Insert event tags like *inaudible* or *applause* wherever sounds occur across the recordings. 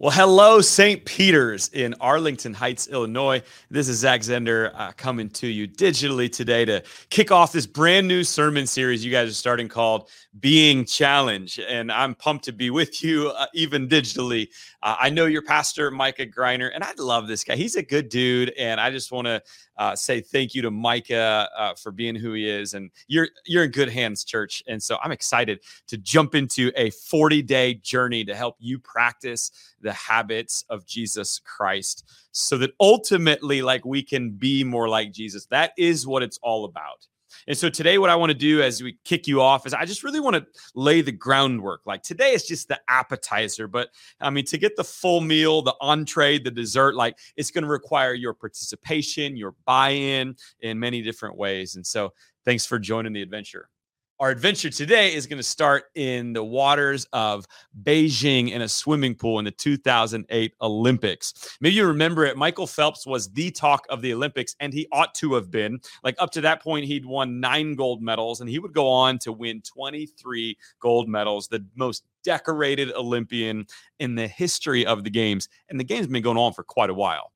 Well, hello, St. Peter's in Arlington Heights, Illinois. This is Zach Zehnder uh, coming to you digitally today to kick off this brand new sermon series you guys are starting called Being Challenged. And I'm pumped to be with you, uh, even digitally. Uh, I know your pastor, Micah Greiner, and I love this guy. He's a good dude. And I just want to uh, say thank you to Micah uh, for being who he is. And you're you're in good hands, church. And so I'm excited to jump into a 40 day journey to help you practice the habits of Jesus Christ, so that ultimately, like we can be more like Jesus. That is what it's all about. And so today, what I want to do as we kick you off is I just really want to lay the groundwork. Like today is just the appetizer, but I mean, to get the full meal, the entree, the dessert, like it's going to require your participation, your buy in in many different ways. And so thanks for joining the adventure. Our adventure today is going to start in the waters of Beijing in a swimming pool in the 2008 Olympics. Maybe you remember it. Michael Phelps was the talk of the Olympics, and he ought to have been. Like up to that point, he'd won nine gold medals, and he would go on to win 23 gold medals, the most decorated Olympian in the history of the games. And the games have been going on for quite a while.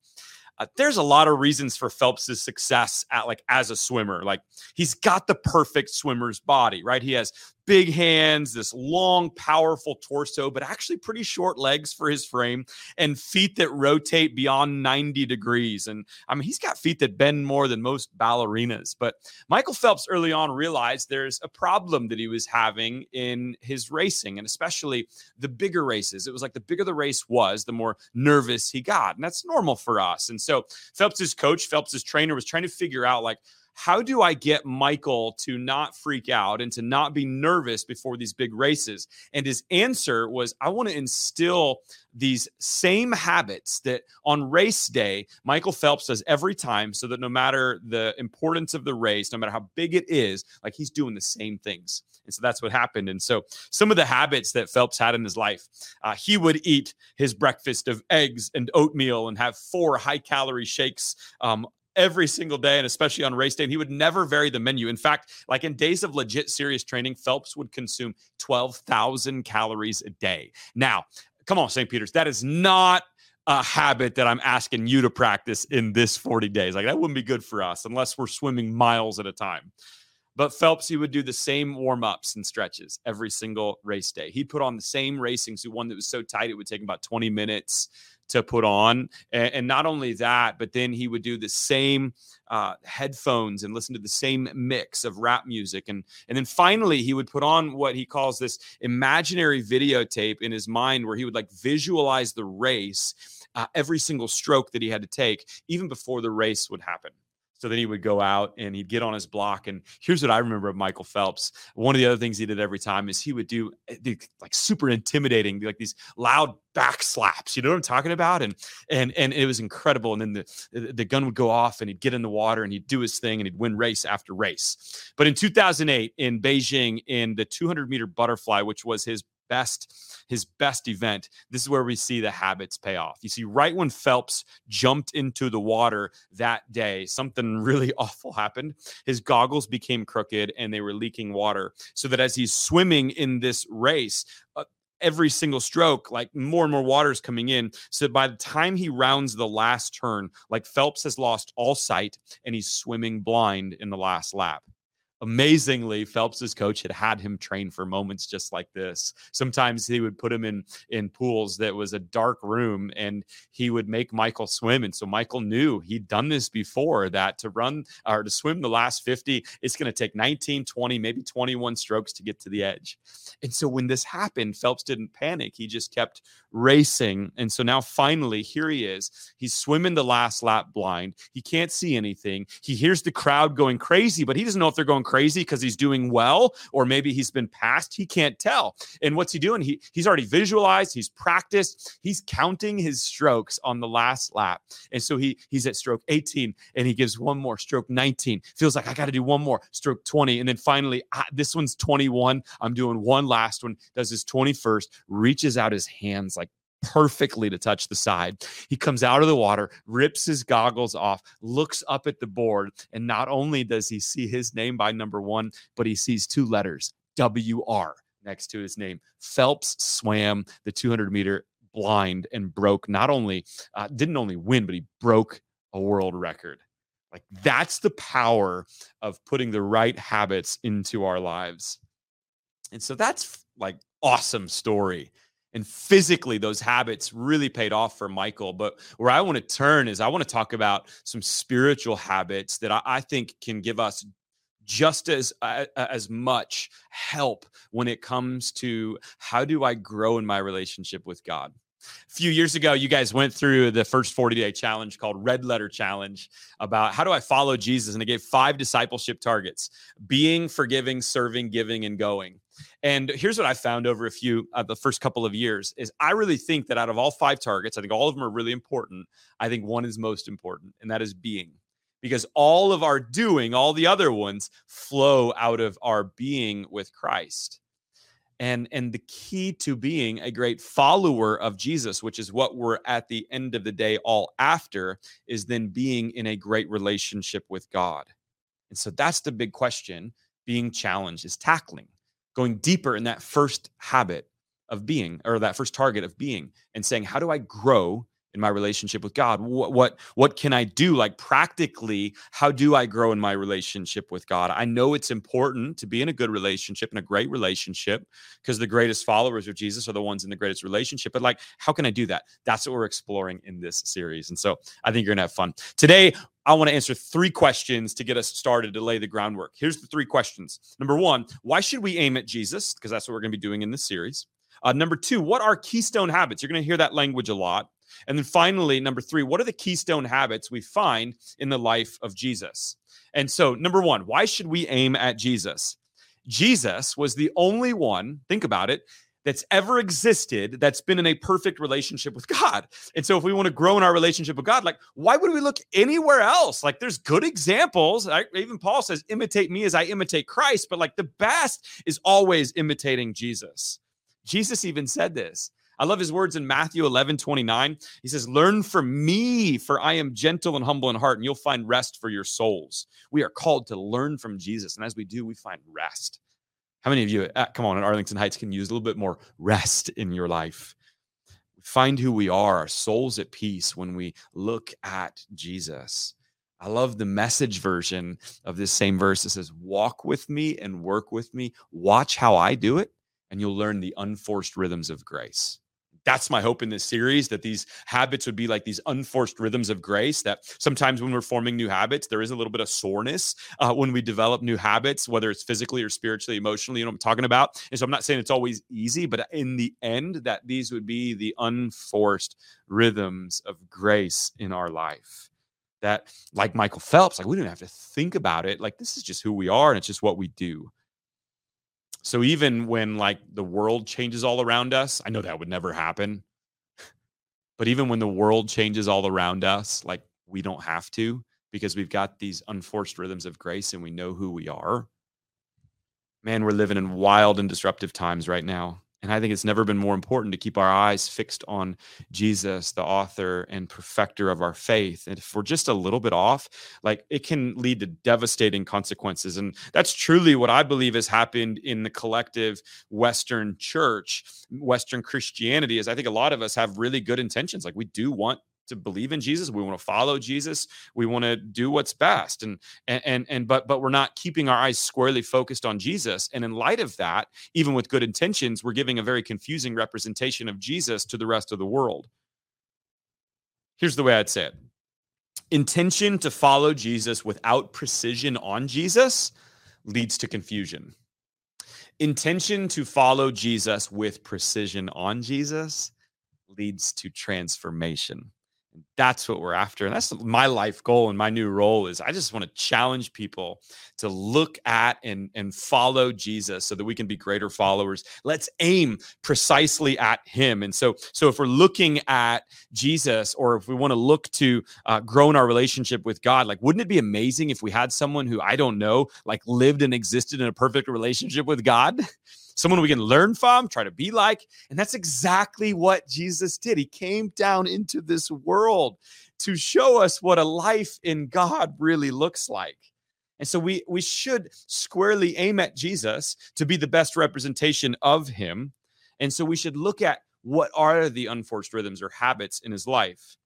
Uh, there's a lot of reasons for Phelps's success at like as a swimmer. Like he's got the perfect swimmer's body, right? He has big hands, this long, powerful torso, but actually pretty short legs for his frame, and feet that rotate beyond 90 degrees. And I mean, he's got feet that bend more than most ballerinas. But Michael Phelps early on realized there's a problem that he was having in his racing, and especially the bigger races. It was like the bigger the race was, the more nervous he got. And that's normal for us. And so Phelps's coach, Phelps's trainer was trying to figure out like, how do I get Michael to not freak out and to not be nervous before these big races? And his answer was, I want to instill these same habits that on race day, Michael Phelps does every time, so that no matter the importance of the race, no matter how big it is, like he's doing the same things. And so that's what happened. And so some of the habits that Phelps had in his life, uh, he would eat his breakfast of eggs and oatmeal and have four high calorie shakes um, every single day and especially on race day. And he would never vary the menu. In fact, like in days of legit serious training, Phelps would consume 12,000 calories a day. Now, come on, St. Peter's, that is not a habit that I'm asking you to practice in this 40 days. Like that wouldn't be good for us unless we're swimming miles at a time. But Phelps, he would do the same warm ups and stretches every single race day. He'd put on the same racing suit, one that was so tight it would take about 20 minutes to put on. And, and, not only that, but then he would do the same uh, headphones and listen to the same mix of rap music. And, and then finally, he would put on what he calls this imaginary videotape in his mind where he would like visualize the race, uh, every single stroke that he had to take, even before the race would happen. So then he would go out and he'd get on his block. And here's what I remember of Michael Phelps. One of the other things he did every time is he would do eh, like super intimidating, like these loud back slaps. You know what I'm talking about? And and and it was incredible. And then the the gun would go off and he'd get in the water and he'd do his thing and he'd win race after race. But in 2008 in Beijing in the 200 meter butterfly, which was his best his best event this is where we see the habits pay off. You see right when phelps jumped into the water that day something *laughs* really awful happened. His goggles became crooked and they were leaking water so that as he's swimming in this race uh, every single stroke, like more and more water is coming in. So by the time he rounds the last turn, like Phelps has lost all sight and he's swimming blind in the last lap amazingly phelps's coach had had him train for moments just like this. Sometimes he would put him in in pools that was a dark room and he would make michael swim and so michael knew he'd done this before that to run or to swim the last 50 it's going to take 19 20 maybe 21 strokes to get to the edge. And so when this happened phelps didn't panic. He just kept racing and so now finally here he is. He's swimming the last lap blind. He can't see anything. He hears the crowd going crazy but he doesn't know if they're going crazy because he's doing well, or maybe he's been passed. He can't tell. And what's he doing? He he's already visualized, he's practiced, he's counting his strokes on the last lap. And so he he's at stroke 18 and he gives one more stroke 19. Feels like I got to do one more stroke 20. And then finally, this one's 21. I'm doing one last one, does his 21st, reaches out his hands like perfectly to touch the side. He comes out of the water, rips his goggles off, looks up at the board, and not only does he see his name by number one, but he sees two letters WR next to his name. Phelps swam the 200 meter blind and broke not only uh, didn't only win but he broke a world record like that's the power of putting the right habits into our lives and so that's like awesome story and physically those habits really paid off for michael but where i want to turn is i want to talk about some spiritual habits that i, I think can give us just as as much help when it comes to how do i grow in my relationship with god a few years ago, you guys went through the first 40 day challenge called Red Letter Challenge about how do I follow Jesus? And it gave five discipleship targets being, forgiving, serving, giving, and going. And here's what I found over a few of uh, the first couple of years is I really think that out of all five targets, I think all of them are really important. I think one is most important, and that is being. Because all of our doing, all the other ones flow out of our being with Christ and and the key to being a great follower of jesus which is what we're at the end of the day all after is then being in a great relationship with god and so that's the big question being challenged is tackling going deeper in that first habit of being or that first target of being and saying how do i grow in my relationship with God? What, what what can I do like practically? How do I grow in my relationship with God? I know it's important to be in a good relationship and a great relationship because the greatest followers of Jesus are the ones in the greatest relationship. But like, how can I do that? That's what we're exploring in this series. And so I think you're gonna have fun. Today, I want to answer three questions to get us started to lay the groundwork. Here's the three questions. Number one, why should we aim at Jesus? Because that's what we're going to be doing in this series. Uh, number two, what are keystone habits? You're going to hear that language a lot. And then finally, number three, what are the keystone habits we find in the life of Jesus? And so, number one, why should we aim at Jesus? Jesus was the only one, think about it, that's ever existed that's been in a perfect relationship with God. And so, if we want to grow in our relationship with God, like, why would we look anywhere else? Like, there's good examples. I, even Paul says, imitate me as I imitate Christ, but like, the best is always imitating Jesus. Jesus even said this. I love his words in Matthew 11, 29. He says, Learn from me, for I am gentle and humble in heart, and you'll find rest for your souls. We are called to learn from Jesus. And as we do, we find rest. How many of you, uh, come on, in Arlington Heights, can use a little bit more rest in your life? find who we are, our souls at peace when we look at Jesus. I love the message version of this same verse. It says, Walk with me and work with me. Watch how I do it, and you'll learn the unforced rhythms of grace that's my hope in this series that these habits would be like these unforced rhythms of grace that sometimes when we're forming new habits there is a little bit of soreness uh, when we develop new habits whether it's physically or spiritually emotionally you know what i'm talking about? And so i'm not saying it's always easy but in the end that these would be the unforced rhythms of grace in our life. That like michael phelps like we don't have to think about it. Like this is just who we are and it's just what we do so even when like the world changes all around us, I know that would never happen. But even when the world changes all around us, like we don't have to because we've got these unforced rhythms of grace and we know who we are. Man, we're living in wild and disruptive times right now. And I think it's never been more important to keep our eyes fixed on Jesus, the author and perfecter of our faith. And if we're just a little bit off, like it can lead to devastating consequences. And that's truly what I believe has happened in the collective Western church, Western Christianity, is I think a lot of us have really good intentions. Like we do want to believe in Jesus. We want to follow Jesus. We want to do what's best. And and and, but but we're not keeping our eyes squarely focused on Jesus. And in light of that, even with good intentions, we're giving a very confusing representation of Jesus to the rest of the world. Here's the way I'd say it. Intention to follow Jesus without precision on Jesus leads to confusion. Intention to follow Jesus with precision on Jesus leads to transformation and that's what we're after and that's my life goal and my new role is i just want to challenge people to look at and and follow jesus so that we can be greater followers let's aim precisely at him and so so if we're looking at jesus or if we want to look to uh, grow in our relationship with god like wouldn't it be amazing if we had someone who i don't know like lived and existed in a perfect relationship with god *laughs* someone we can learn from, try to be like. And that's exactly what Jesus did. He came down into this world to show us what a life in God really looks like. And so we we should squarely aim at Jesus to be the best representation of him. And so we should look at what are the unforced rhythms or habits in his life?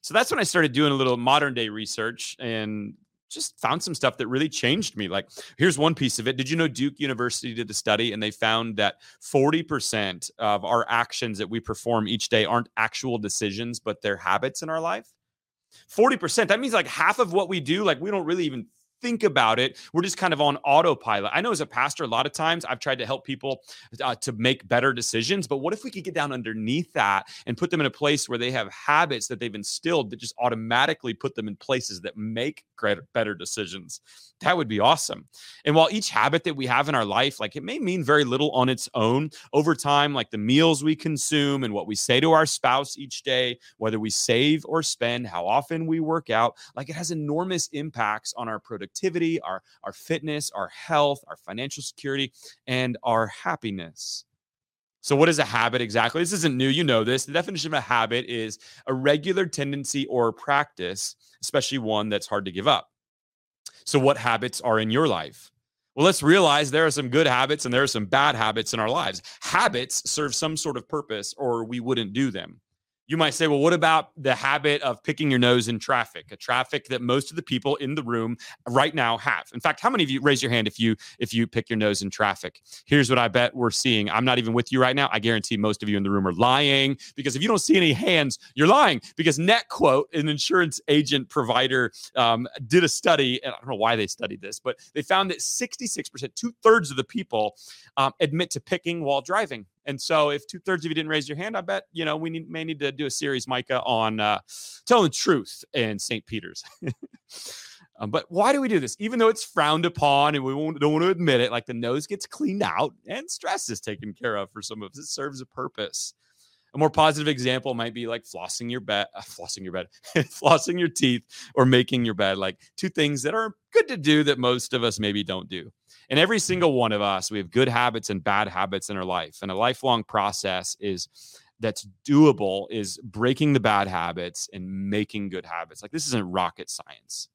So that's when I started doing a little modern day research and just found some stuff that really changed me. Like, here's one piece of it. Did you know Duke University did a study and they found that 40% of our actions that we perform each day aren't actual decisions, but they're habits in our life? 40%. That means like half of what we do, like, we don't really even think about it. We're just kind of on autopilot. I know as a pastor, a lot of times I've tried to help people uh, to make better decisions, but what if we could get down underneath that and put them in a place where they have habits that they've instilled that just automatically put them in places that make greater, better decisions? That would be awesome. And while each habit that we have in our life, like it may mean very little on its own over time, like the meals we consume and what we say to our spouse each day, whether we save or spend, how often we work out, like it has enormous impacts on our productivity productivity, our, our fitness, our health, our financial security, and our happiness. So, what is a habit exactly? This isn't new. You know this. The definition of a habit is a regular tendency or practice, especially one that's hard to give up. So, what habits are in your life? Well, let's realize there are some good habits and there are some bad habits in our lives. Habits serve some sort of purpose, or we wouldn't do them. You might say, well, what about the habit of picking your nose in traffic? A traffic that most of the people in the room right now have. In fact, how many of you raise your hand if you if you pick your nose in traffic? Here's what I bet we're seeing. I'm not even with you right now. I guarantee most of you in the room are lying because if you don't see any hands, you're lying. Because NetQuote, an insurance agent provider, um, did a study, and I don't know why they studied this, but they found that 66%, two thirds of the people um, admit to picking while driving. And so, if two thirds of you didn't raise your hand, I bet you know we need, may need to do a series, Micah, on uh, telling the truth in St. Peter's. *laughs* um, but why do we do this? Even though it's frowned upon and we don't want to admit it, like the nose gets cleaned out and stress is taken care of for some of us. It serves a purpose. A more positive example might be like flossing your bed, *laughs* flossing your bed, *laughs* flossing your teeth, or making your bed. Like two things that are good to do that most of us maybe don't do. And every mm-hmm. single one of us, we have good habits and bad habits in our life. And a lifelong process is that's doable is breaking the bad habits and making good habits. Like this isn't rocket science.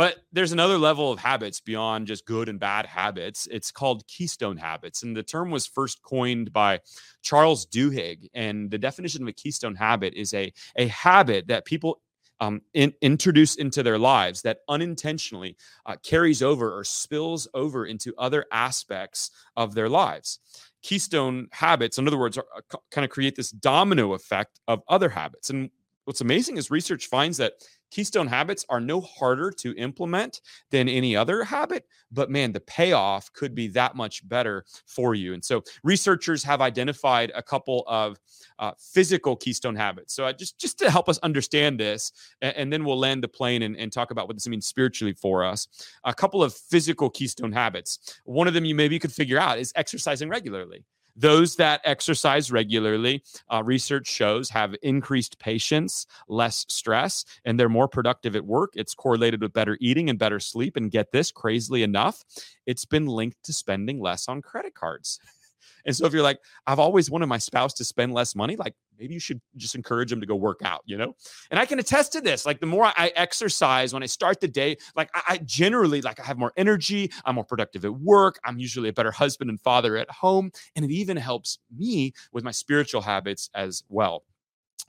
But there's another level of habits beyond just good and bad habits. It's called keystone habits. And the term was first coined by Charles Duhigg. And the definition of a keystone habit is a, a habit that people um, in, introduce into their lives that unintentionally uh, carries over or spills over into other aspects of their lives. Keystone habits, in other words, are, uh, kind of create this domino effect of other habits. And what's amazing is research finds that Keystone habits are no harder to implement than any other habit, but man, the payoff could be that much better for you. And so, researchers have identified a couple of uh, physical keystone habits. So, just just to help us understand this, and, and then we'll land the plane and, and, talk about what this means spiritually for us. A couple of physical keystone habits. One of them you maybe could figure out is exercising regularly. Those that exercise regularly, uh, research shows, have increased patience, less stress, and they're more productive at work. It's correlated with better eating and better sleep. And get this, crazily enough, it's been linked to spending less on credit cards. And so if you're like, I've always wanted my spouse to spend less money, like maybe you should just encourage them to go work out, you know? And I can attest to this. Like the more I exercise when I start the day, like I, I generally like I have more energy, I'm more productive at work, I'm usually a better husband and father at home, and it even helps me with my spiritual habits as well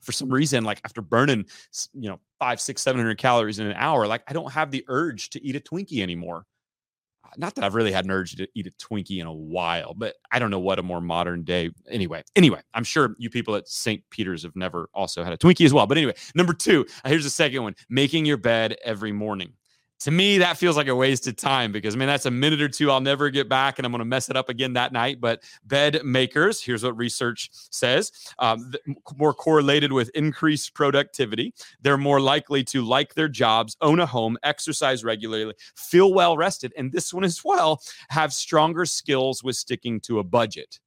for some reason, like after burning, you know, five, six, seven hundred calories in an hour, like I don't have the urge to eat a Twinkie anymore not that I've really had an urge to eat a Twinkie in a while, but I don't know what a more modern day. Anyway, anyway, I'm sure you people at St. Peter's have never also had a Twinkie as well. But anyway, number two, here's the second one: making your bed every morning to me, that feels like a wasted time because, I mean, that's a minute or two I'll never get back and I'm going to mess it up again that night. But bed makers, here's what research says um, more correlated with increased productivity. They're more likely to like their jobs, own a home, exercise regularly, feel well rested. And this one as well have stronger skills with sticking to a budget.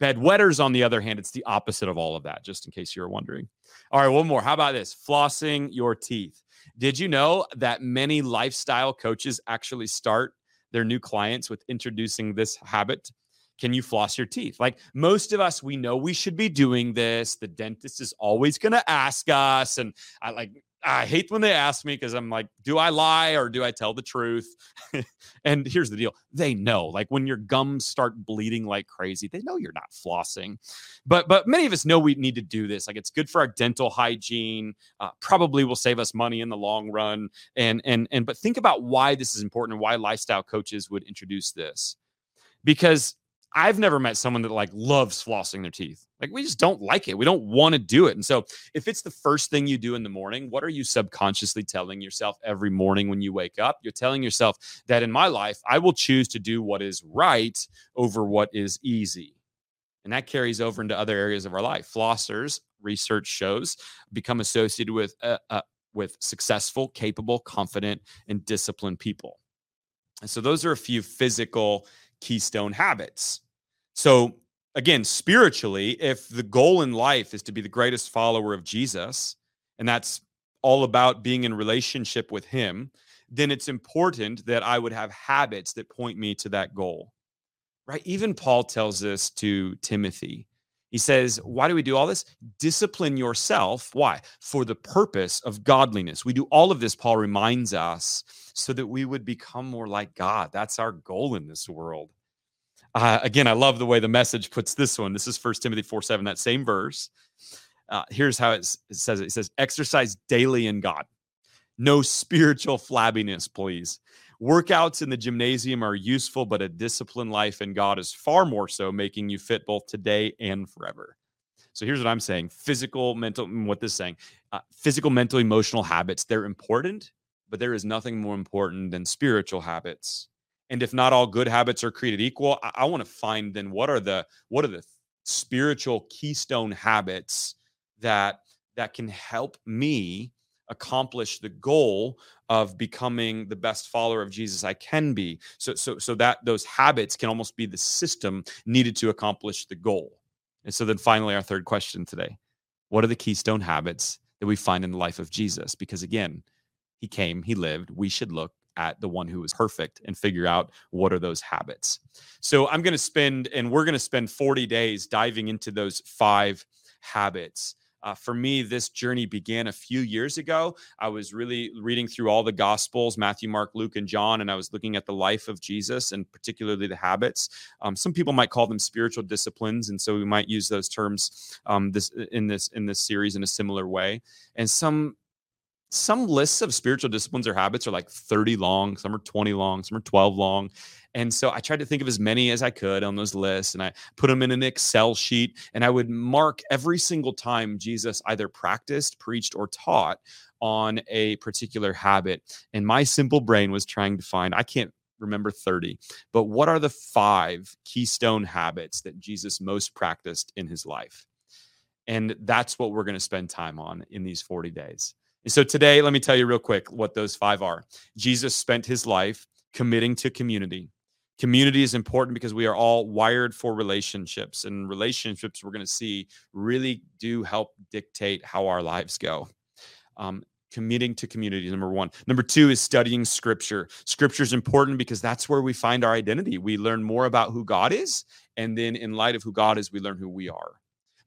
Bedwetters, on the other hand, it's the opposite of all of that, just in case you're wondering. All right, one more. How about this? Flossing your teeth. Did you know that many lifestyle coaches actually start their new clients with introducing this habit? Can you floss your teeth? Like most of us, we know we should be doing this. The dentist is always going to ask us. And I like, I hate when they ask me because I'm like, do I lie or do I tell the truth? *laughs* and here's the deal they know. Like when your gums start bleeding like crazy, they know you're not flossing. But but many of us know we need to do this. Like it's good for our dental hygiene, uh, probably will save us money in the long run. And and and but think about why this is important and why lifestyle coaches would introduce this. Because I've never met someone that like loves flossing their teeth. Like we just don't like it. We don't want to do it. And so if it's the first thing you do in the morning, what are you subconsciously telling yourself every morning when you wake up? You're telling yourself that in my life, I will choose to do what is right over what is easy. And that carries over into other areas of our life. Flossers, research shows, become associated with uh, uh, with successful, capable, confident, and disciplined people. And so those are a few physical keystone habits. So, again, spiritually, if the goal in life is to be the greatest follower of Jesus, and that's all about being in relationship with Him, then it's important that I would have habits that point me to that goal. Right? Even Paul tells this to Timothy. He says, Why do we do all this? Discipline yourself. Why? For the purpose of godliness. We do all of this, Paul reminds us, so that we would become more like God. That's our goal in this world. Uh, again, I love the way the message puts this one. This is First Timothy 4 7, that same verse. Uh, here's how it says it. It says, exercise daily in God. No spiritual flabbiness, please. Workouts in the gymnasium are useful, but a disciplined life in God is far more so, making you fit both today and forever. So here's what I'm saying physical, mental, mm, what this is saying uh, physical, mental, emotional habits, they're important, but there is nothing more important than spiritual habits. And if not all good habits are created equal, I, I want to find then what are the what are the spiritual keystone habits that that can help me accomplish the goal of becoming the best follower of Jesus I can be. So so so that those habits can almost be the system needed to accomplish the goal. And so then finally our third question today. What are the keystone habits that we find in the life of Jesus? Because again, he came, he lived, we should look at the one who is perfect and figure out what are those habits. So I'm going to spend and we're going to spend 40 days diving into those five habits. Uh, for me, this journey began a few years ago. I was really reading through all the Gospels Matthew, Mark, Luke, and John, and I was looking at the life of Jesus and particularly the habits. Um, some people might call them spiritual disciplines, and so we might use those terms um, this in this in this series in a similar way. And some some lists of spiritual disciplines or habits are like 30 long, some are 20 long, some are 12 long. And so I tried to think of as many as I could on those lists and I put them in an Excel sheet and I would mark every single time Jesus either practiced, preached, or taught on a particular habit. And my simple brain was trying to find, I can't remember 30, but what are the five keystone habits that Jesus most practiced in his life? And that's what we're going to spend time on in these 40 days. And so today, let me tell you real quick what those five are. Jesus spent his life committing to community. Community is important because we are all wired for relationships, and relationships we're going to see really do help dictate how our lives go. Um, committing to community number one number two is studying scripture scripture is important because that's where we find our identity we learn more about who god is and then in light of who god is we learn who we are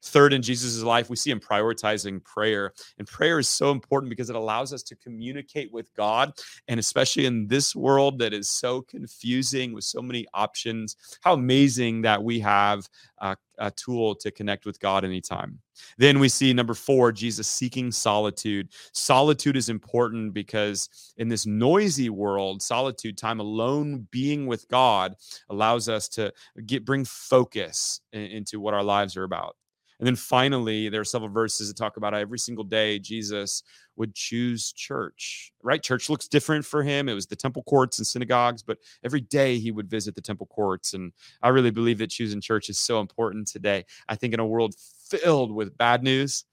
Third, in Jesus' life, we see him prioritizing prayer. And prayer is so important because it allows us to communicate with God. And especially in this world that is so confusing with so many options, how amazing that we have a, a tool to connect with God anytime. Then we see number four, Jesus seeking solitude. Solitude is important because in this noisy world, solitude, time alone, being with God, allows us to get bring focus into what our lives are about. And then finally, there are several verses that talk about every single day Jesus would choose church, right? Church looks different for him. It was the temple courts and synagogues, but every day he would visit the temple courts. And I really believe that choosing church is so important today. I think in a world filled with bad news,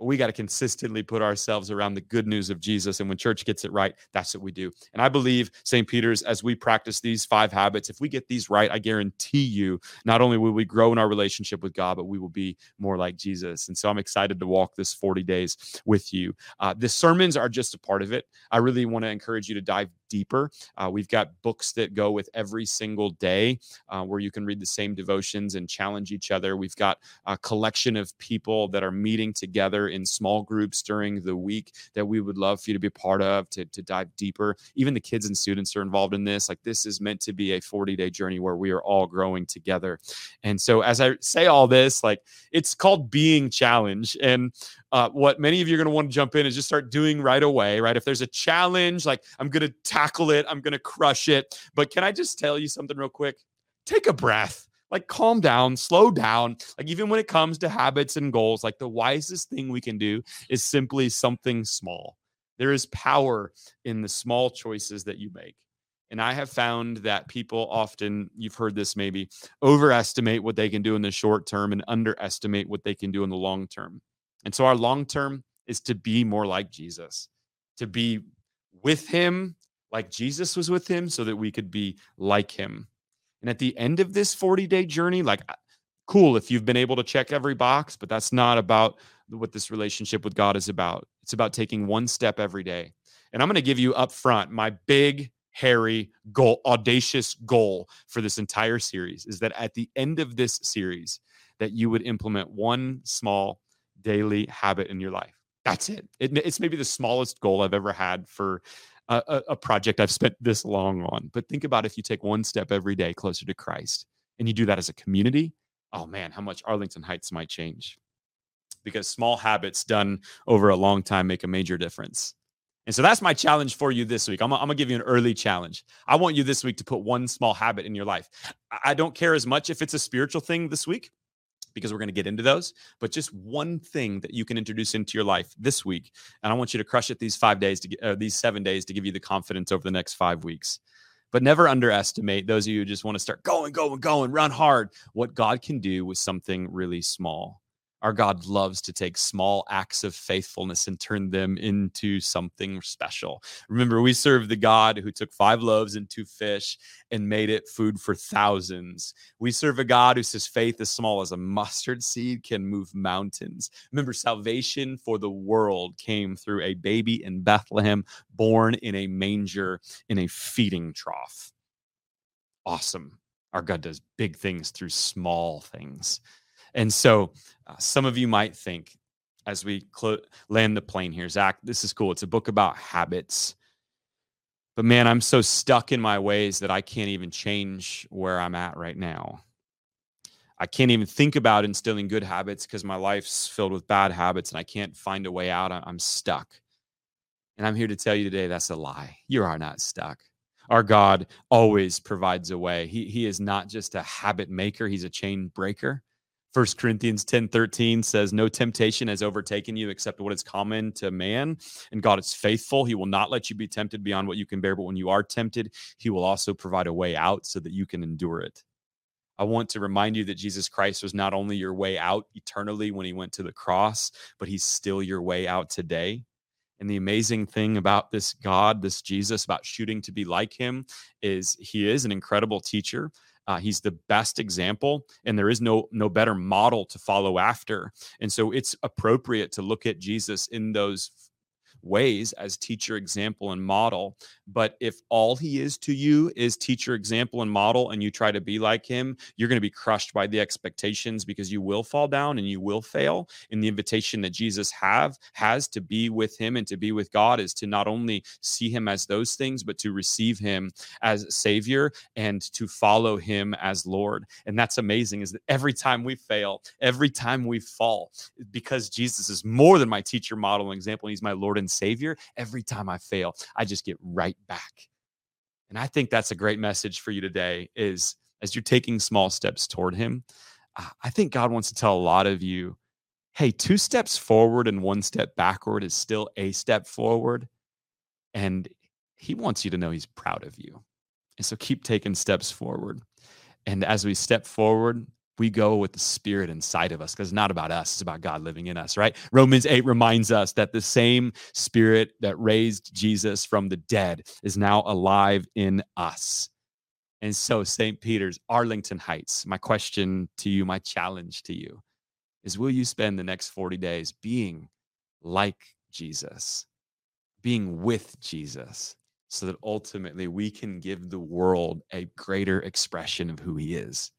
we got to consistently put ourselves around the good news of Jesus. And when church gets it right, that's what we do. And I believe, St. Peter's, as we practice these five habits, if we get these right, I guarantee you, not only will we grow in our relationship with God, but we will be more like Jesus. And so I'm excited to walk this 40 days with you. Uh, the sermons are just a part of it. I really want to encourage you to dive deeper. Uh, we've got books that go with every single day uh, where you can read the same devotions and challenge each other. We've got a collection of people that are meeting together in small groups during the week that we would love for you to be part of to, to dive deeper. Even the kids and students are involved in this. Like, this is meant to be a 40 day journey where we are all growing together. And so, as I say all this, like, it's called being challenged. And uh, what many of you are going to want to jump in is just start doing right away, right? If there's a challenge, like I'm going to tackle it, I'm going to crush it. But can I just tell you something real quick? Take a breath. Like, calm down, slow down. Like, even when it comes to habits and goals, like the wisest thing we can do is simply something small. There is power in the small choices that you make. And I have found that people often, you've heard this maybe, overestimate what they can do in the short term and underestimate what they can do in the long term. And so our long term is to be more like Jesus, to be with him like Jesus was with him so that we could be like him. And at the end of this 40 day journey, like, uh, cool if you've been able to check every box, but that's not about what this relationship with God is about. It's about taking one step every day. And I'm going to give you up front my big, hairy goal, audacious goal for this entire series is that at the end of this series, that you would implement one small daily habit in your life. That's it. it it's maybe the smallest goal I've ever had for a, a project I've spent this long on. But think about if you take one step every day closer to Christ and you do that as a community, oh man, how much Arlington Heights might change. Because small habits done over a long time make a major difference. And so that's my challenge for you this week. I'm, I'm to give you an early challenge. I want you this week to put one small habit in your life. I don't care as much if it's a spiritual thing this week because we're going to get into those, but just one thing that you can introduce into your life this week. And I want you to crush it these five days to get, uh, these seven days to give you the confidence over the next five weeks. But never underestimate those of you who just want to start going, going, going, run hard. What God can do with something really small. Our God loves to take small acts of faithfulness and turn them into something special. Remember, we serve the God who took five loaves and two fish and made it food for thousands. We serve a God who says faith as small as a mustard seed can move mountains. Remember, salvation for the world came through a baby in Bethlehem, born in a manger in a feeding trough. Awesome. Our God does big things through small things. And so uh, some of you might think, as we cl- land the plane here, Zach, this is cool. It's a book about habits. But man, I'm so stuck in my ways that I can't even change where I'm at right now. I can't even think about instilling good habits because my life's filled with bad habits and I can't find a way out. I'm stuck. And I'm here to tell you today that's a lie. You are not stuck. Our God always provides a way. He, he is not just a habit maker, He's a chain breaker. First Corinthians 10 13 says, No temptation has overtaken you except what is common to man. And God is faithful. He will not let you be tempted beyond what you can bear. But when you are tempted, He will also provide a way out so that you can endure it. I want to remind you that Jesus Christ was not only your way out eternally when He went to the cross, but He's still your way out today. And the amazing thing about this God, this Jesus, about shooting to be like Him, is He is an incredible teacher uh, he's the best example, and there is no no better model to follow after. And so it's appropriate to look at Jesus in those ways as teacher, example, and model. But if all he is to you is teacher, example, and model, and you try to be like him, you're going to be crushed by the expectations because you will fall down and you will fail. And the invitation that Jesus have has to be with him and to be with God is to not only see him as those things, but to receive him as Savior and to follow him as Lord. And that's amazing, is that every time we fail, every time we fall, because Jesus is more than my teacher, model, and example, and he's my Lord and and Savior, every time I fail, I just get right back. And I think that's a great message for you today is as you're taking small steps toward him, I think God wants to tell a lot of you, hey, two steps forward and one step backward is still a step forward. And he wants you to know he's proud of you. And so keep taking steps forward. And as we step forward, we go with the spirit inside of us because it's not about us it's about god living in us right romans 8 reminds us that the same spirit that raised jesus from the dead is now alive in us and so st peter's arlington heights my question to you my challenge to you is will you spend the next 40 days being like jesus being with jesus so that ultimately we can give the world a greater expression of who he is.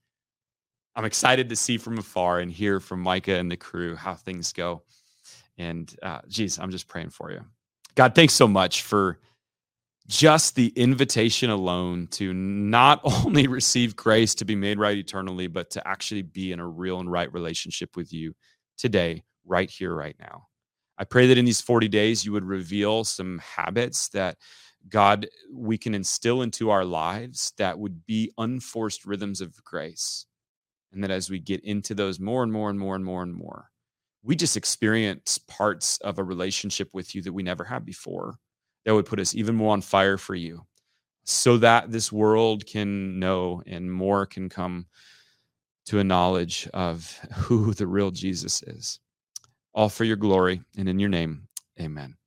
I'm excited to see from afar and hear from Micah and the crew how things go. And uh, geez, I'm just praying for you. God, thanks so much for just the invitation alone to not *laughs* only receive grace to be made right eternally, but to actually be in a real and right relationship with you today, right here, right now. I pray that in these 40 days, you would reveal some habits that God, we can instill into our lives that would be unforced rhythms of grace. And that as we get into those more and more and more and more and more, we just experience parts of a relationship with you that we never had before that would put us even more on fire for you so that this world can know and more can come to a knowledge of *laughs* who the real Jesus is. All for your glory and in your name. Amen.